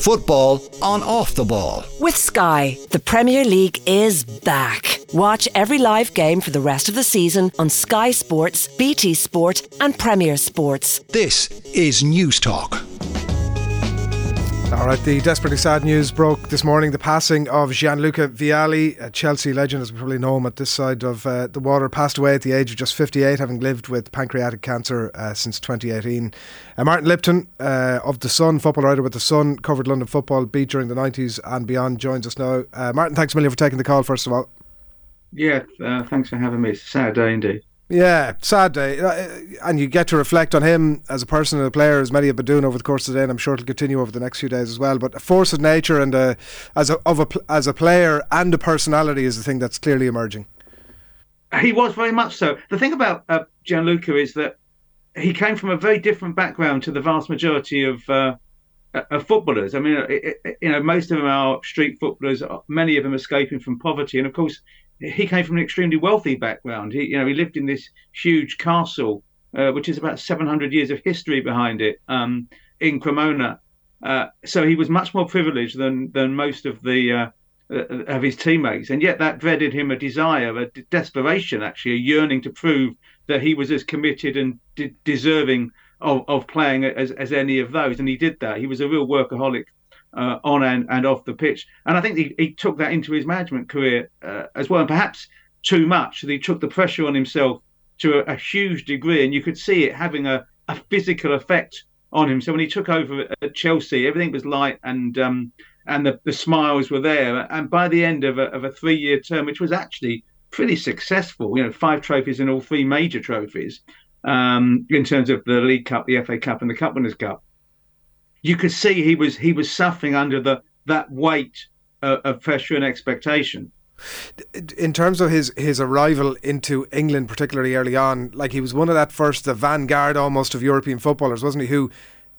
Football on off the ball. With Sky, the Premier League is back. Watch every live game for the rest of the season on Sky Sports, BT Sport, and Premier Sports. This is News Talk. All right, the desperately sad news broke this morning. The passing of Gianluca Vialli, a Chelsea legend, as we probably know him at this side of uh, the water, passed away at the age of just 58, having lived with pancreatic cancer uh, since 2018. Uh, Martin Lipton uh, of The Sun, football writer with The Sun, covered London football, beat during the 90s and beyond, joins us now. Uh, Martin, thanks a million for taking the call, first of all. Yeah, uh, thanks for having me. It's a sad day indeed. Yeah, sad day. Uh, and you get to reflect on him as a person and a player, as many have been doing over the course of the day, and I'm sure it'll continue over the next few days as well. But a force of nature and a, as, a, of a, as a player and a personality is the thing that's clearly emerging. He was very much so. The thing about uh, Gianluca is that he came from a very different background to the vast majority of uh, of footballers. I mean, it, it, you know, most of them are street footballers. Many of them escaping from poverty, and of course, he came from an extremely wealthy background. He, you know, he lived in this huge castle, uh, which is about 700 years of history behind it, um, in Cremona. Uh, so he was much more privileged than than most of the uh, uh of his teammates, and yet that bred in him a desire, a desperation, actually, a yearning to prove that he was as committed and de- deserving of, of playing as, as any of those. And he did that. He was a real workaholic uh, on and, and off the pitch. And I think he, he took that into his management career uh, as well, and perhaps too much. He took the pressure on himself to a, a, huge degree, and you could see it having a, a physical effect on him. So when he took over at Chelsea, everything was light and um, and the, the smiles were there. And by the end of a, of a three year term, which was actually pretty successful, you know, five trophies in all three major trophies um, in terms of the League Cup, the FA Cup, and the Cup Winners' Cup you could see he was he was suffering under the that weight uh, of pressure and expectation. In terms of his his arrival into England, particularly early on, like he was one of that first, the vanguard almost of European footballers, wasn't he? Who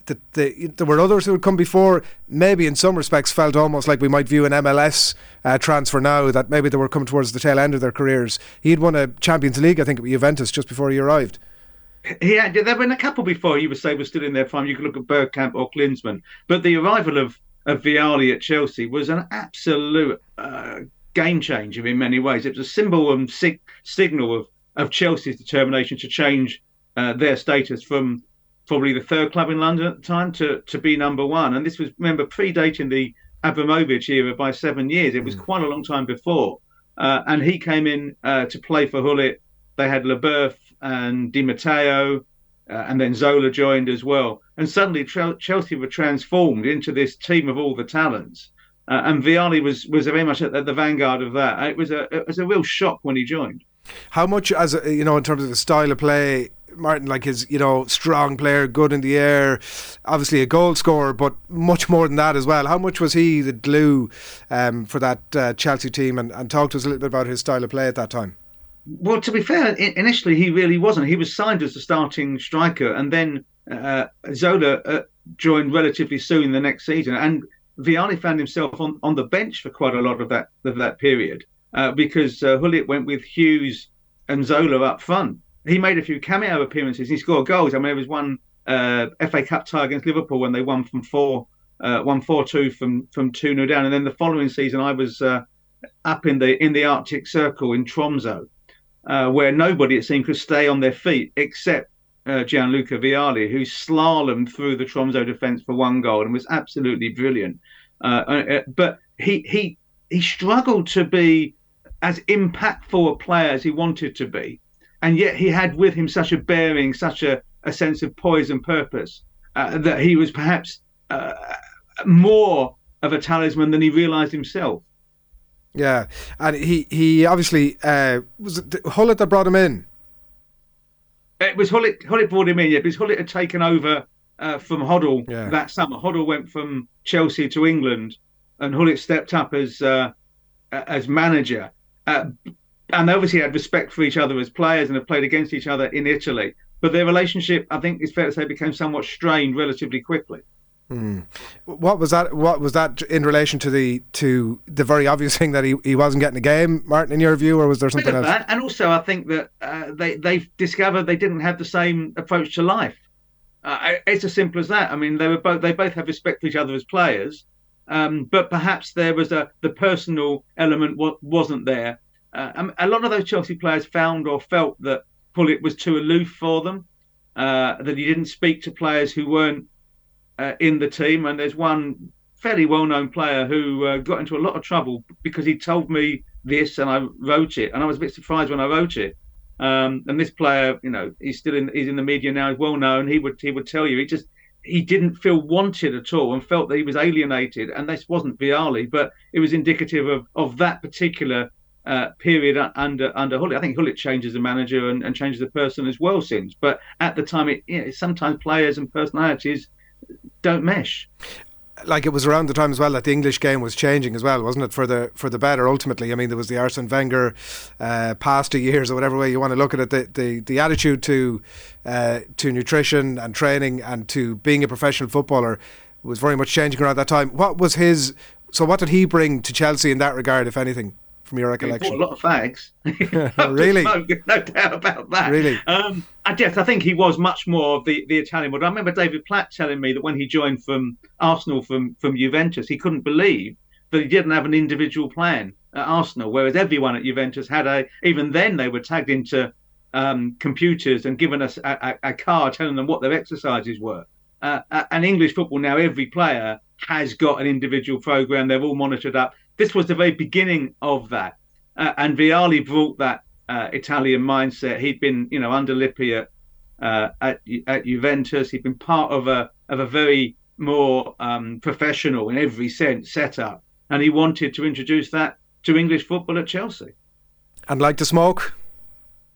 the, the, there were others who had come before, maybe in some respects felt almost like we might view an MLS uh, transfer now, that maybe they were coming towards the tail end of their careers. He had won a Champions League, I think, at Juventus just before he arrived. He had, there have been a couple before you would say were still in their prime. You could look at Bergkamp or Klinsmann. But the arrival of, of Vialli at Chelsea was an absolute uh, game changer in many ways. It was a symbol and sig- signal of, of Chelsea's determination to change uh, their status from probably the third club in London at the time to, to be number one. And this was, remember, predating the Abramovich era by seven years. It was mm. quite a long time before. Uh, and he came in uh, to play for Gullit. They had Leboeuf and Di Matteo, uh, and then Zola joined as well. And suddenly Chelsea were transformed into this team of all the talents. Uh, and Vialli was was very much at, the vanguard of that. It was a it was a real shock when he joined. How much, as a, you know, in terms of the style of play, Martin, like his, you know, strong player, good in the air, obviously a goal scorer, but much more than that as well. How much was he the glue um, for that uh, Chelsea team? And, and talk to us a little bit about his style of play at that time. Well, to be fair, initially he really wasn't. He was signed as a starting striker, and then uh, Zola uh, joined relatively soon the next season. And Vialli found himself on, on the bench for quite a lot of that of that period uh, because uh, went with Hughes and Zola up front. He made a few cameo appearances. He scored goals. I mean, there was one uh, FA Cup tie against Liverpool when they won from four, uh, one four two from from two 0 down. And then the following season, I was uh, up in the in the Arctic Circle in Tromso uh, where nobody, it seemed, could stay on their feet except uh, Gianluca Vialli, who slalomed through the Tromso defence for one goal and was absolutely brilliant. Uh, uh, uh, but he he he struggled to be as impactful a player as he wanted to be, and yet he had with him such a bearing, such a, a sense of poise and purpose uh, that he was perhaps more of a talisman than he realised himself. Yeah, and he he obviously uh, was it Gullit that brought him in. It was Gullit. Gullit brought him in, yeah, because Gullit had taken over uh, from Hoddle yeah. that summer. Hoddle went from Chelsea to England, and Gullit stepped up as uh, as manager. Uh, and they obviously had respect for each other as players and have played against each other in Italy. But their relationship, I think, it's fair to say, became somewhat strained relatively quickly. Hmm. What was that? What was that in relation to the to the very obvious thing that he, he wasn't getting a game, Martin? In your view, or was there something else? That. And also, I think that uh, they they've discovered they didn't have the same approach to life. Uh, it's as simple as that. I mean, they were both they both have respect for each other as players, um, but perhaps there was a the personal element wasn't there. Uh, a lot of those Chelsea players found or felt that Gullit was too aloof for them, uh, that he didn't speak to players who weren't uh, in the team. And there's one fairly well-known player who uh, got into a lot of trouble because he told me this and I wrote it, and I was a bit surprised when I wrote it. Um, and this player, you know, he's still in he's in the media now. He's well known. He would he would tell you he just he didn't feel wanted at all and felt that he was alienated. And this wasn't Vialli, but it was indicative of of that particular uh, period under under Gullit. I think Gullit changes the manager and, and changes the person as well since. But at the time, it you know, sometimes players and personalities don't mesh like it was around the time as well that the English game was changing as well, wasn't it? For the for the better ultimately. I mean, there was the Arsene Wenger uh, past years or whatever way you want to look at it. The the, the attitude to uh, to nutrition and training and to being a professional footballer was very much changing around that time. What was his? So what did he bring to Chelsea in that regard, if anything? From your recollection? a lot of fags. really? no doubt about that. Really? Um, I guess I think he was much more of the, the Italian model. I remember David Platt telling me that when he joined from Arsenal from, from Juventus, he couldn't believe that he didn't have an individual plan at Arsenal, whereas everyone at Juventus had a. Even then, they were tagged into um, computers and given us a, a, a, card telling them what their exercises were. Uh, and English football now, every player has got an individual program. They're all monitored up this was the very beginning of that. Uh, and Vialli brought that uh, Italian mindset. He'd been, you know, under Lippi at, uh, at, at Juventus. He'd been part of a of a very more um, professional in every sense setup, and he wanted to introduce that to English football at Chelsea. And like to smoke.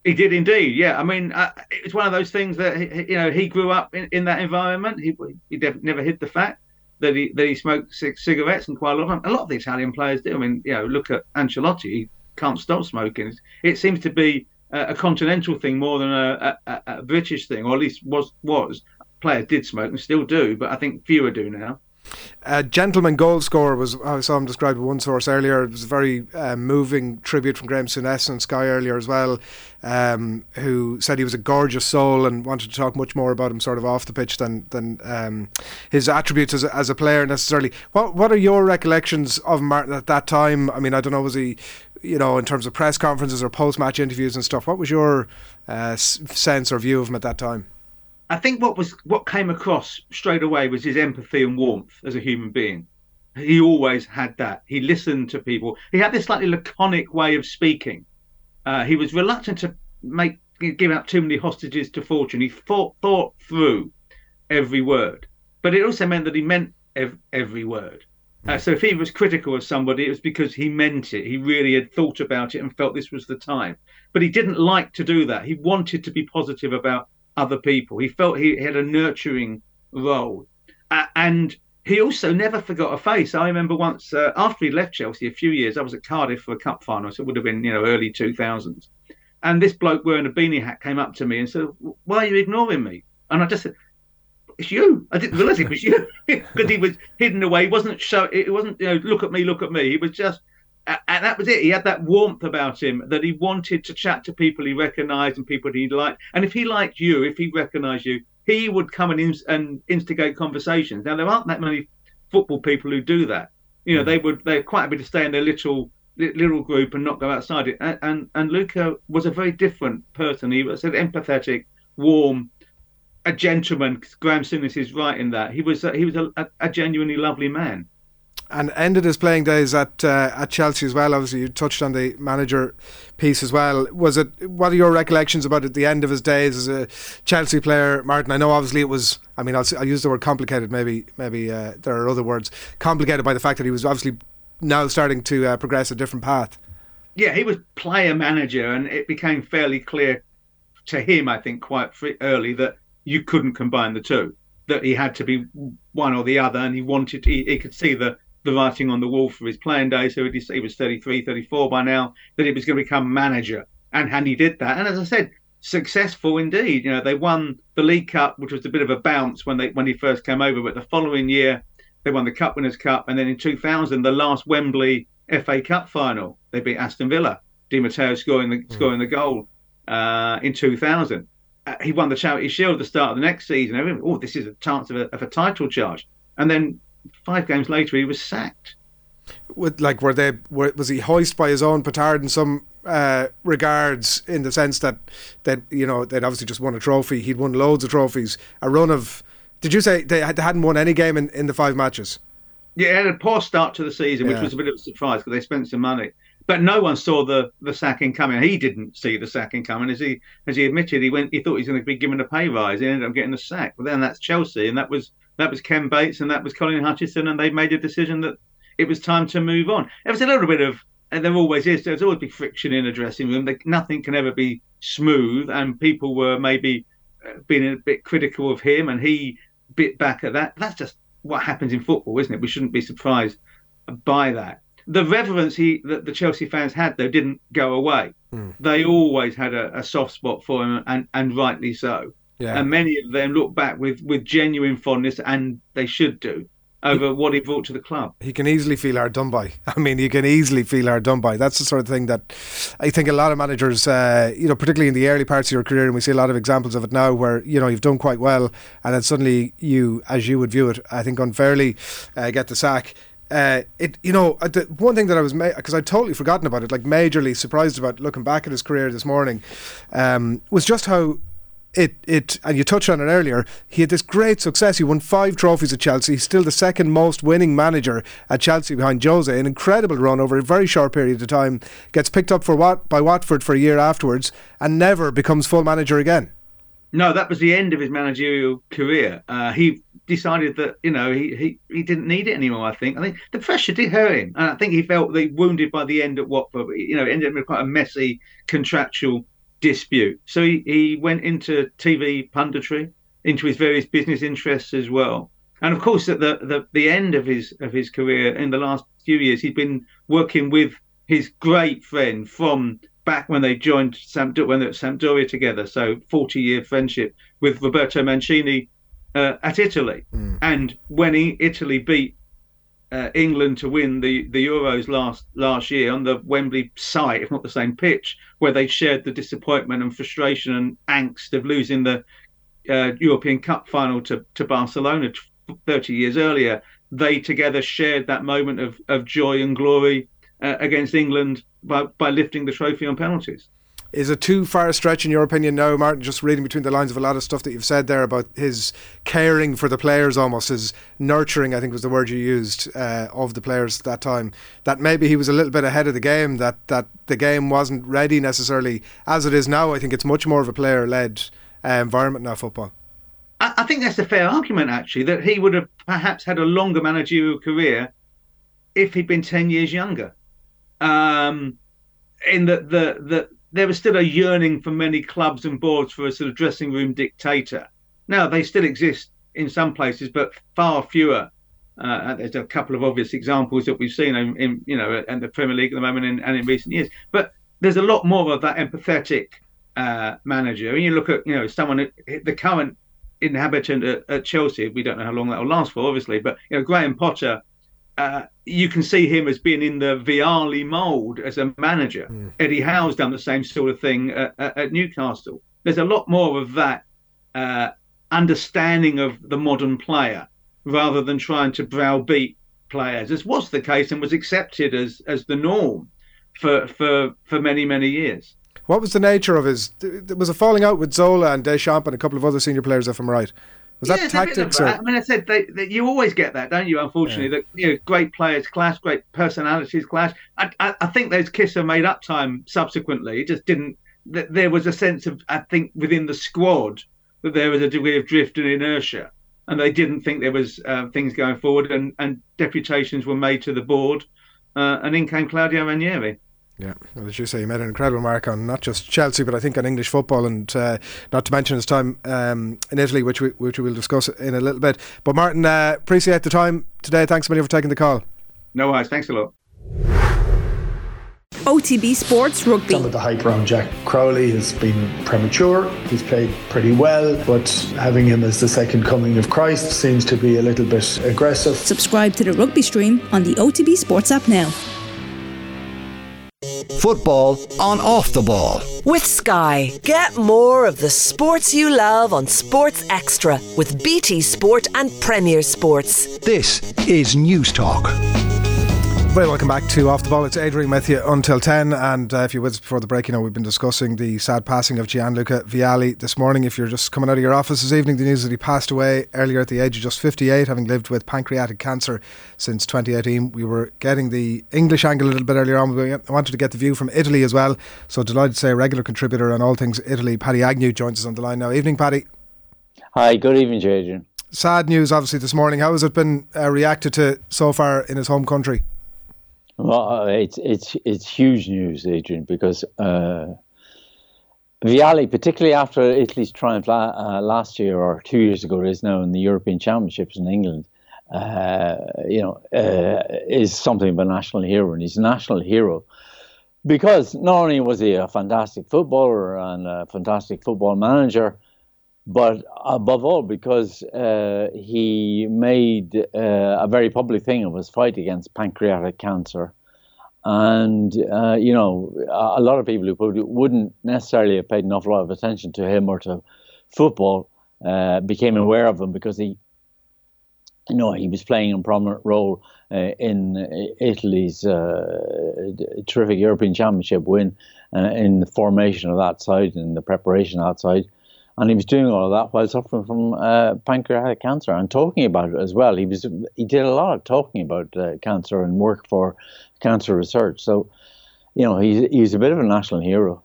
He did indeed, yeah. I mean, uh, it's one of those things that you know he grew up in, in that environment. He he never hid the fact that he that he smoked six cigarettes and quite a lot of them. A lot of the Italian players do. I mean, you know, look at Ancelotti; he can't stop smoking. It seems to be a, a continental thing more than a, a, a, British thing, or at least was was. Players did smoke and still do, but I think fewer do now. A gentleman goal scorer was I saw him described by one source earlier. It was a very uh, moving tribute from Graham Souness on Sky earlier as well, um, who said he was a gorgeous soul and wanted to talk much more about him sort of off the pitch than than um, his attributes as a, as a player necessarily. What what are your recollections of Martin at that time? I mean, I don't know, was he you know, in terms of press conferences or post match interviews and stuff. What was your uh, sense or view of him at that time? I think what was what came across straight away was his empathy and warmth as a human being. He always had that. He listened to people. He had this slightly laconic way of speaking. Uh, he was reluctant to make give out too many hostages to fortune. He thought thought through every word, but it also meant that he meant ev- every word. Uh, so if he was critical of somebody, it was because he meant it. He really had thought about it and felt this was the time. But he didn't like to do that. He wanted to be positive about other people. He felt he had a nurturing role. Uh, and he also never forgot a face. I remember once uh, after he left Chelsea a few years, I was at Cardiff for a cup final, so it would have been, you know, early 2000s. And this bloke wearing a beanie hat came up to me and said, Why are you ignoring me? And I just said, It's you. I didn't realize it was you because he was hidden away. He wasn't show. It wasn't, you know, look at me, look at me. He was just and that was it. He had that warmth about him that he wanted to chat to people he recognised and people he liked. And if he liked you, if he recognised you, he would come and, ins- and instigate conversations. Now there aren't that many football people who do that. You know, mm. they would they're quite happy to stay in their little little group and not go outside it. And and, and Luca was a very different person. He was an empathetic, warm, a gentleman. Graham Souness is right in that. He was a, he was a, a genuinely lovely man and ended his playing days at uh, at Chelsea as well. Obviously, you touched on the manager piece as well. Was it? What are your recollections about at the end of his days as a Chelsea player, Martin? I know obviously it was. I mean, I'll, I'll use the word complicated. Maybe maybe uh, there are other words. Complicated by the fact that he was obviously now starting to uh, progress a different path. Yeah, he was player manager, and it became fairly clear to him, I think, quite early that you couldn't combine the two. That he had to be one or the other, and he wanted. He, he could see the the writing on the wall for his playing days. So he was 33, 34 by now, that he was going to become manager. And, and he did that. And as I said, successful indeed. You know, they won the League Cup, which was a bit of a bounce when they when he first came over. But the following year, they won the Cup Winners' Cup, and then in 2000, the last Wembley FA Cup final, they beat Aston Villa. Di Matteo scoring the mm. scoring the goal uh, in 2000. uh, he won the Charity Shield at the start of the next season. Everyone, oh, this is a chance of a, of a title charge. And then five games later, he was sacked. With like, were they? Were, was he hoist by his own petard in some uh, regards? In the sense that that you know they'd obviously just won a trophy. He'd won loads of trophies. A run of. Did you say they hadn't won any game in, in the five matches? Yeah, it had a poor start to the season, which yeah. was a bit of a surprise because they spent some money. But no one saw the the sacking coming. He didn't see the sacking coming, as he as he admitted. He went. He thought he was going to be given a pay rise. He ended up getting the sack. But then that's Chelsea, and that was that was Ken Bates, and that was Colin Hutchinson, and they made a decision that it was time to move on. There was a little bit of, and there always is. There's always be friction in a dressing room. nothing can ever be smooth, and people were maybe uh, being a bit critical of him, and he bit back at that. That's just what happens in football, isn't it? We shouldn't be surprised by that the reverence he that the Chelsea fans had though didn't go away. Mm. They always had a, a, soft spot for him, and and rightly so. Yeah. And many of them look back with with genuine fondness, and they should do over what he brought to the club. He can easily feel hard done by. I mean, you can easily feel hard done by. That's the sort of thing that I think a lot of managers, uh, you know, particularly in the early parts of your career, and we see a lot of examples of it now, where you know you've done quite well, and then suddenly you, as you would view it, I think unfairly, uh, get the sack uh, it you know uh, the one thing that I was because ma- I'd totally forgotten about it, like majorly surprised about looking back at his career this morning, um, was just how it it and you touched on it earlier. He had this great success. He won five trophies at Chelsea. He's still the second most winning manager at Chelsea behind Jose. An incredible run over a very short period of time. Gets picked up for Wat by Watford for a year afterwards, and never becomes full manager again. No, that was the end of his managerial career. Uh, he decided that you know he, he he didn't need it anymore. I think I think the pressure did hurt him, and I think he felt they wounded by the end at Watford. You know, it ended up with quite a messy contractual dispute. So he, he went into TV punditry, into his various business interests as well. And of course, at the, the the end of his of his career in the last few years, he'd been working with his great friend from back when they joined Sampdoria, when they were at Sampdoria together. So 40 year friendship with Roberto Mancini uh, at Italy. Mm. And when he, Italy beat uh, England to win the, the Euros last last year on the Wembley site, if not the same pitch, where they shared the disappointment and frustration and angst of losing the uh, European Cup final to, to Barcelona 30 years earlier, they together shared that moment of, of joy and glory uh, against England by, by lifting the trophy on penalties. Is it too far a stretch, in your opinion, now, Martin? Just reading between the lines of a lot of stuff that you've said there about his caring for the players, almost his nurturing, I think was the word you used, uh, of the players at that time. That maybe he was a little bit ahead of the game. That that the game wasn't ready necessarily as it is now. I think it's much more of a player-led uh, environment now. Football. I, I think that's a fair argument, actually, that he would have perhaps had a longer managerial career if he'd been ten years younger um, in that the, the there was still a yearning for many clubs and boards for a sort of dressing room dictator. Now they still exist in some places, but far fewer. Uh, there's a couple of obvious examples that we've seen in, in you know, in the Premier League at the moment and, and, in recent years. But there's a lot more of that empathetic uh, manager. And you look at, you know, someone, the current inhabitant at, at, Chelsea. We don't know how long that will last for, obviously, but you know, Graham Potter uh, you can see him as being in the Vialli mould as a manager. Mm. Eddie Howe's done the same sort of thing at, at Newcastle. There's a lot more of that uh, understanding of the modern player rather than trying to browbeat players, as was the case and was accepted as as the norm for for for many many years. What was the nature of his? There was a falling out with Zola and Deschamps and a couple of other senior players, if I'm right. Was yeah, that tactics? Or? I mean, I said they, they, you always get that, don't you? Unfortunately, yeah. that you know, great players clash, great personalities clash. I, I, I think those Kisser made up time subsequently. It just didn't. There was a sense of, I think, within the squad that there was a degree of drift and inertia, and they didn't think there was uh, things going forward, and, and deputations were made to the board, uh, and in came Claudio Ranieri. Yeah, well, as you say, he made an incredible mark on not just Chelsea, but I think on English football, and uh, not to mention his time um, in Italy, which we which we will discuss in a little bit. But Martin, uh, appreciate the time today. Thanks a million for taking the call. No worries. Thanks a lot. OTB Sports Rugby. Some of the hype around Jack Crowley has been premature. He's played pretty well, but having him as the second coming of Christ seems to be a little bit aggressive. Subscribe to the rugby stream on the OTB Sports app now. Football on Off the Ball. With Sky, get more of the sports you love on Sports Extra with BT Sport and Premier Sports. This is News Talk. Very welcome back to Off the Ball. It's Adrian with you until 10. And uh, if you're with us before the break, you know, we've been discussing the sad passing of Gianluca Vialli this morning. If you're just coming out of your office this evening, the news that he passed away earlier at the age of just 58, having lived with pancreatic cancer since 2018. We were getting the English angle a little bit earlier on. We I wanted to get the view from Italy as well. So delighted to say a regular contributor on all things Italy, Paddy Agnew, joins us on the line now. Evening, Paddy. Hi, good evening, Adrian. Sad news, obviously, this morning. How has it been uh, reacted to so far in his home country? Well, uh, it's it's it's huge news, Adrian, because uh, Vialli, particularly after Italy's triumph la- uh, last year or two years ago, is now in the European Championships in England. Uh, you know, uh, is something of a national hero, and he's a national hero because not only was he a fantastic footballer and a fantastic football manager, but above all because uh, he made uh, a very public thing of his fight against pancreatic cancer. And, uh, you know, a, lot of people who probably wouldn't necessarily have paid an awful lot of attention to him or to football uh, became aware of him because he, you know, he was playing a prominent role uh, in Italy's uh, terrific European Championship win in the formation of that side and the preparation of that side and he was doing all of that while suffering from uh, pancreatic cancer and talking about it as well. He was he did a lot of talking about uh, cancer and work for cancer research. So, you know, he's he's a bit of a national hero.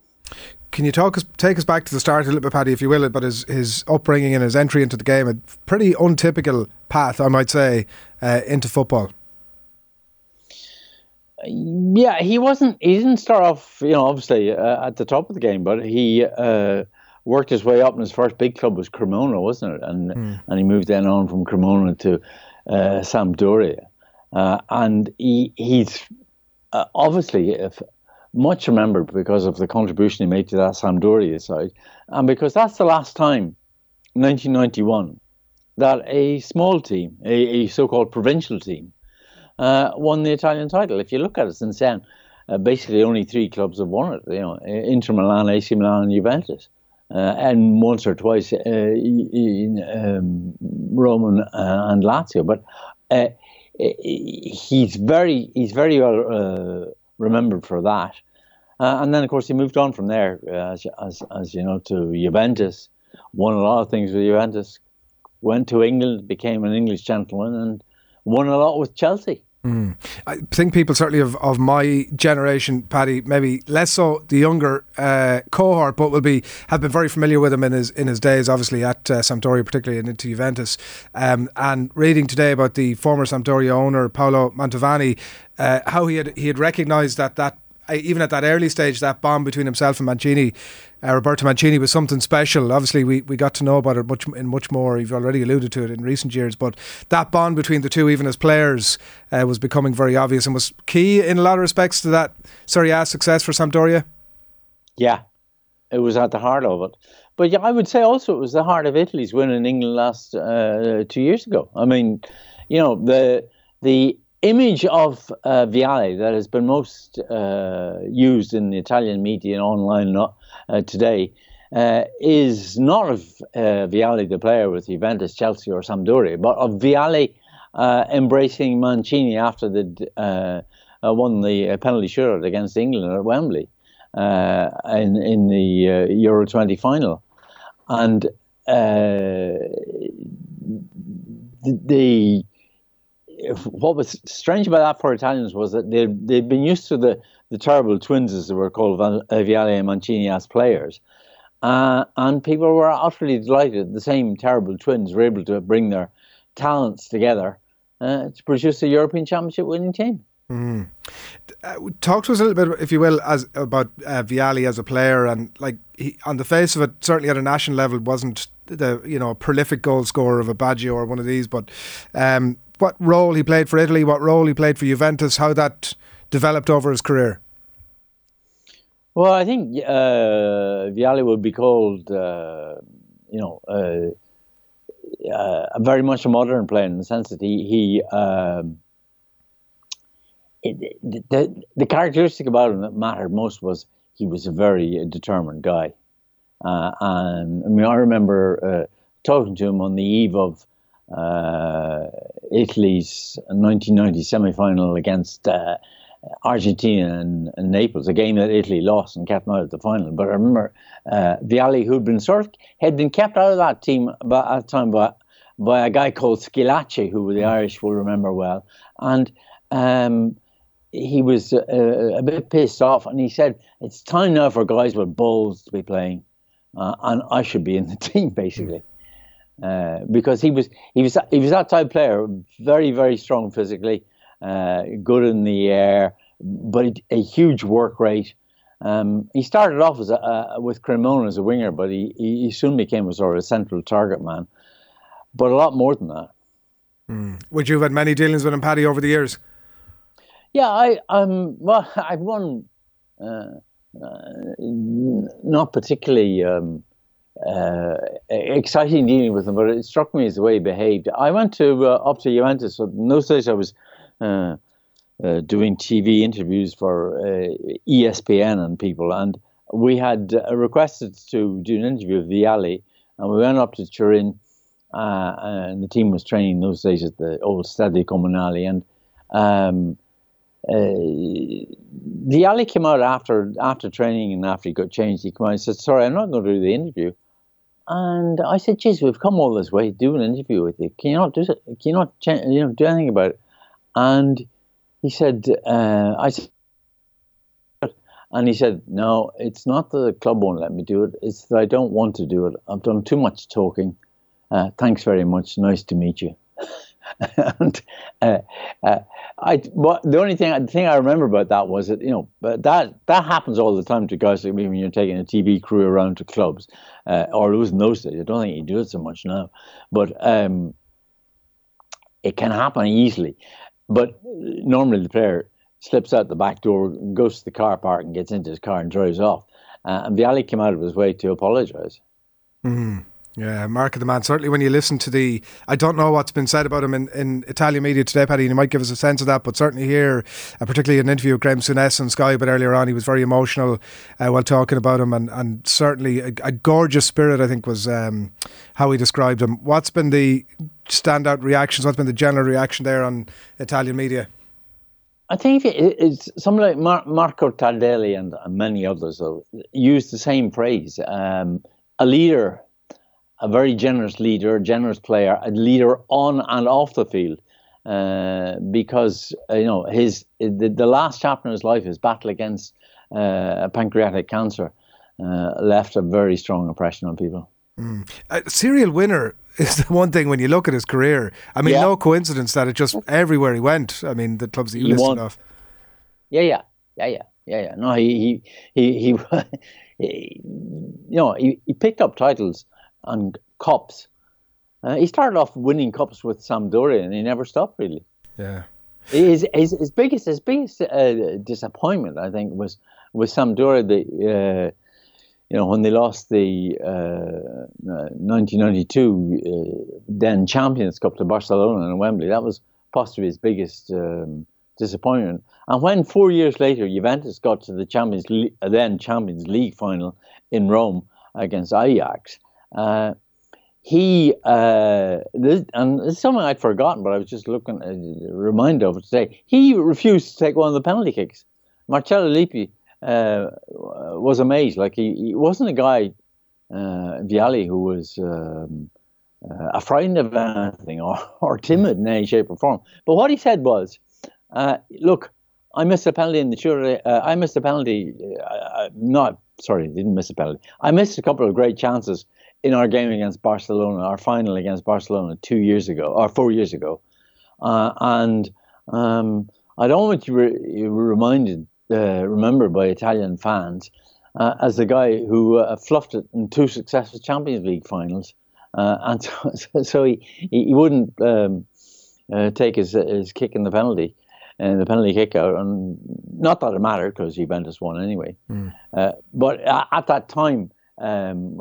Can you talk us, take us back to the start a little bit, Paddy, if you will, But his, his upbringing and his entry into the game? A pretty untypical path, I might say, uh, into football. Yeah, he wasn't. He didn't start off, you know, obviously uh, at the top of the game, but he uh, worked his way up, and his first big club was Cremona, wasn't it? And mm. and he moved then on from Cremona to uh, Sampdoria, uh, and he he's uh, obviously much remembered because of the contribution he made to that Sampdoria side, and because that's the last time, 1991, that a small team, a, a so-called provincial team, uh, won the Italian title. If you look at it since then. Uh, basically, only three clubs have won it. You know, Inter Milan, AC Milan, and Juventus uh, and once or twice uh, in um, Roman uh, and Lazio. But uh, he's very he's very well uh, remembered for that. Uh, and then, of course, he moved on from there, as, as, as you know, to Juventus. Won a lot of things with Juventus. Went to England, became an English gentleman, and won a lot with Chelsea. Mm. I think people certainly of, of my generation, Paddy, maybe less so the younger uh, cohort, but will be have been very familiar with him in his in his days, obviously at uh, Sampdoria, particularly and into Juventus. Um, and reading today about the former Sampdoria owner Paolo Mantovani, uh, how he had he had recognised that that even at that early stage, that bond between himself and Mancini, uh, Roberto Mancini, was something special. Obviously, we, we got to know about it much in much more. You've already alluded to it in recent years, but that bond between the two, even as players, uh, was becoming very obvious and was key in a lot of respects to that Serie A success for Sampdoria. Yeah, it was at the heart of it. But yeah, I would say also it was the heart of Italy's win in England last uh, two years ago. I mean, you know the the image of uh, Vialli that has been most uh, used in the Italian media and online uh, today uh, is not of uh, Vialli, the player with Juventus, Chelsea, or Sampdoria, but of Vialli uh, embracing Mancini after the won the penalty shootout against England at Wembley in in the Euro 20 final, and the, the what was strange about that for Italians was that they they'd been used to the the terrible twins, as they were called, Vialli and Mancini as players, uh, and people were utterly delighted. The same terrible twins were able to bring their talents together uh, to produce a European Championship winning team. Mm. Uh, talk to us a little bit, if you will, as about uh, Vialli as a player, and like he, on the face of it, certainly at a national level, wasn't the you know prolific goal scorer of a Baggio or one of these, but um, what role he played for Italy, what role he played for Juventus, how that developed over his career? Well, I think uh, Vialli would be called, uh, you know, uh, uh very much a modern player in the sense that he he um, it, the the characteristic about him that mattered most was he was a very determined guy. Uh, and I mean, I remember uh, talking to him on the eve of Italy's 1990 semi-final against uh, Argentina and, and, Naples, a game that Italy lost and kept out of the final. But I remember uh, Vialli, who'd been sort of had been kept out of that team at that time by by a guy called Schillaci, who the Irish will remember well, and. Um, he was uh, a bit pissed off, and he said, "It's time now for guys with balls to be playing, uh, and I should be in the team, basically." Uh, because he was he was he was that type of player, very very strong physically, uh, good in the air, but a huge work rate. Um, he started off as a, with Cremona as a winger, but he, he soon became a sort of a central target man. But a lot more than that. Mm. Would you have had many dealings with him, Paddy, over the years? Yeah, I um well I've won uh, uh, not particularly um, uh, exciting dealing with him, but it struck me as the way he behaved. I went to uh, up to Juventus. So those days, I was uh, uh, doing TV interviews for ESPN and people, and we had requested to do an interview with Vialli, and we went up to Turin, and the team was training those days at the old Stadio Comunale, and um, uh, Vialli came out after after training and after he got changed. He came out and said, "Sorry, I'm not going to do the interview." And I said, "Geez, we've come all this way to do an interview with you. Can you not do it? Can you not you know do anything about it?" And he said, uh, "I said." And he said, No, it's not that the club won't let me do it. It's that I don't want to do it. I've done too much talking. Uh, thanks very much. Nice to meet you. and uh, uh, I, the only thing, the thing I remember about that was that you know but that that happens all the time to guys like me when you're taking a TV crew around to clubs, uh, or it was in those days. I don't think you do it so much now, but um, it can happen easily. But normally the player slips out the back door, goes to the car park, and gets into his car and drives off. Uh, and Vialli came out of his way to apologise. Mm. Yeah, Mark of the man. Certainly, when you listen to the, I don't know what's been said about him in, in Italian media today, Paddy. You might give us a sense of that, but certainly here, uh, particularly an interview with Graham Souness and Sky, but earlier on, he was very emotional uh, while talking about him, and, and certainly a, a gorgeous spirit. I think was um, how he described him. What's been the standout reactions? What's been the general reaction there on Italian media? I think it's someone like Mar- Marco Tardelli and many others use the same phrase. Um, a leader a very generous leader, generous player, a leader on and off the field. Uh, because uh, you know his the, the, last chapter in his life, his battle against uh, pancreatic cancer, uh, left a very strong impression on people. Mm. A serial winner is the one thing when you look at his career. I mean, yeah. no coincidence that it just everywhere he went. I mean, the clubs that you he listed won. off. Yeah, yeah, yeah, yeah, yeah, yeah. No, he he he, he you know he, he picked up titles and cups. Uh, he started off winning cups with Sampdoria, and he never stopped really. Yeah. His his, his biggest his biggest uh, disappointment, I think, was with Sampdoria. The uh, you know when they lost the 1992 uh, uh, then Champions Cup to Barcelona and Wembley. That was possibly his biggest um, disappointment. And when four years later Juventus got to the Champions Le- then Champions League final in Rome against Ajax uh, he uh, this, and it's something I'd forgotten, but I was just looking a reminder of it today. He refused to take one of the penalty kicks. Marcello Lippi uh, was amazed. Like he, he wasn't a guy, uh, Vialli, who was um, uh, afraid of anything or, or timid in any shape or form. But what he said was, uh, "Look, I missed a penalty in the sure. Uh, I missed a penalty. Uh, not sorry, didn't miss a penalty. I missed a couple of great chances." In our game against Barcelona, our final against Barcelona two years ago or four years ago, uh, and um, I don't want you re- reminded uh, remembered by Italian fans uh, as the guy who uh, fluffed it in two successive Champions League finals, uh, and so, so, he he wouldn't um, uh, take his his kick in the penalty. And the penalty kick out, and not that it mattered because Juventus won anyway. Mm. but at that time, um,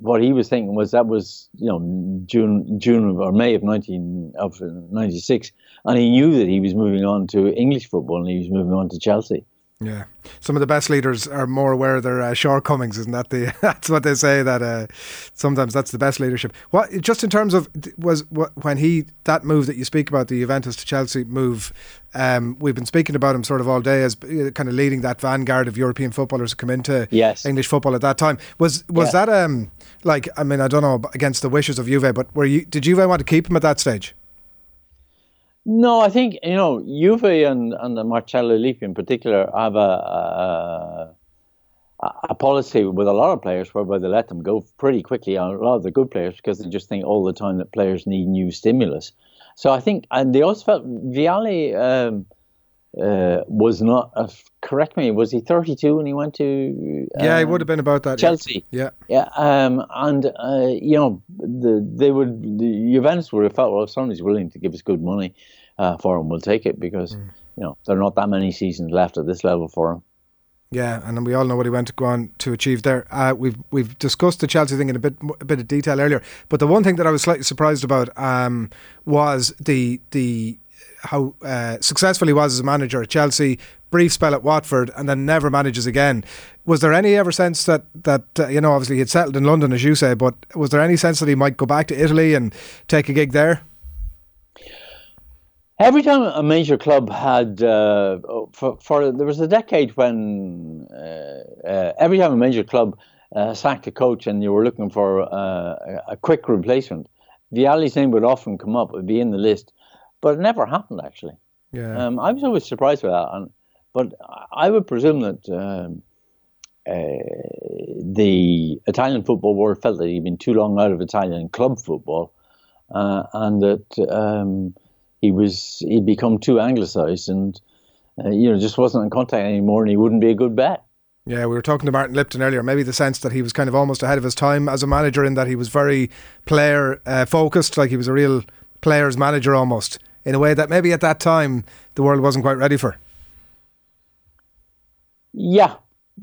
what he was thinking was that was you know June June or May of nineteen of ninety six and he knew that he was moving on to English football and he was moving on to Chelsea. Yeah, some of the best leaders are more aware of their uh, shortcomings, isn't that the? that's what they say. That uh, sometimes that's the best leadership. What just in terms of was what, when he that move that you speak about the Juventus to Chelsea move. Um, we've been speaking about him sort of all day as uh, kind of leading that vanguard of European footballers to come into yes. English football at that time. Was was yeah. that um like I mean I don't know against the wishes of Juve, but were you did Juve want to keep him at that stage? No, I think you know Juve and and Marcello Lippi in particular have a, a, a policy with a lot of players whereby they let them go pretty quickly on a lot of the good players because they just think all the time that players need new stimulus. So I think, and they also felt Vialli um, uh, was not. Uh, correct me. Was he 32 when he went to? Um, yeah, he would have been about that. Chelsea. Yeah. Yeah. Um, and uh, you know, the they would the Juventus would have felt well if somebody's willing to give us good money uh, for him, we'll take it because mm. you know there are not that many seasons left at this level for him. Yeah, and we all know what he went to go on to achieve there. Uh, we've we've discussed the Chelsea thing in a bit a bit of detail earlier, but the one thing that I was slightly surprised about um, was the the how uh, successful he was as a manager at Chelsea. Brief spell at Watford, and then never manages again. Was there any ever sense that that uh, you know obviously he'd settled in London as you say, but was there any sense that he might go back to Italy and take a gig there? Every time a major club had, uh, for, for, there was a decade when uh, uh, every time a major club uh, sacked a coach and you were looking for a quick replacement, Vialli's name would often come up, would be in the list, but it never happened actually. Yeah. Um, I was always surprised by that, and, but I would presume that um, uh, the Italian football world felt that he'd been too long out of Italian club football, and that. Um, he was he'd become too anglicised and uh, you know just wasn't in contact anymore, and he wouldn't be a good bet. Yeah, we were talking to Martin Lipton earlier. Maybe the sense that he was kind of almost ahead of his time as a manager, in that he was very player uh, focused, like he was a real players manager almost, in a way that maybe at that time the world wasn't quite ready for. Yeah,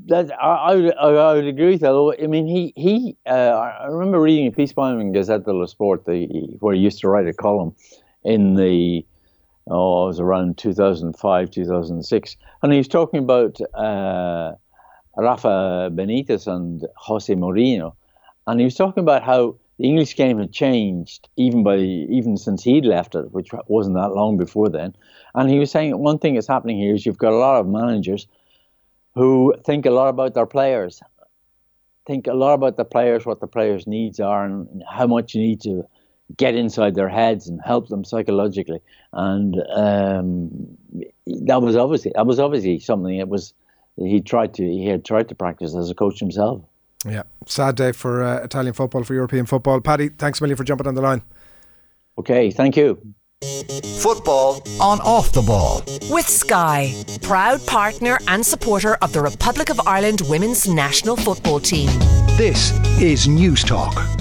that I, I, I would agree with that. I mean, he he. Uh, I remember reading a piece by him in Gazzetta dello Sport, the, where he used to write a column, in the oh, it was around 2005, 2006, and he was talking about uh, Rafa Benitez and Jose Mourinho, and he was talking about how the English game had changed even by even since he'd left it, which wasn't that long before then. And he was saying one thing that's happening here is you've got a lot of managers who think a lot about their players, think a lot about the players, what the players' needs are, and how much you need to get inside their heads and help them psychologically. And um, that was obviously that was obviously something that was he tried to he had tried to practice as a coach himself. Yeah, sad day for uh, Italian football for European football. Paddy, thanks a million for jumping on the line. Okay, thank you. Football on off the ball. With Sky, proud partner and supporter of the Republic of Ireland women's national football team. This is Newstalk.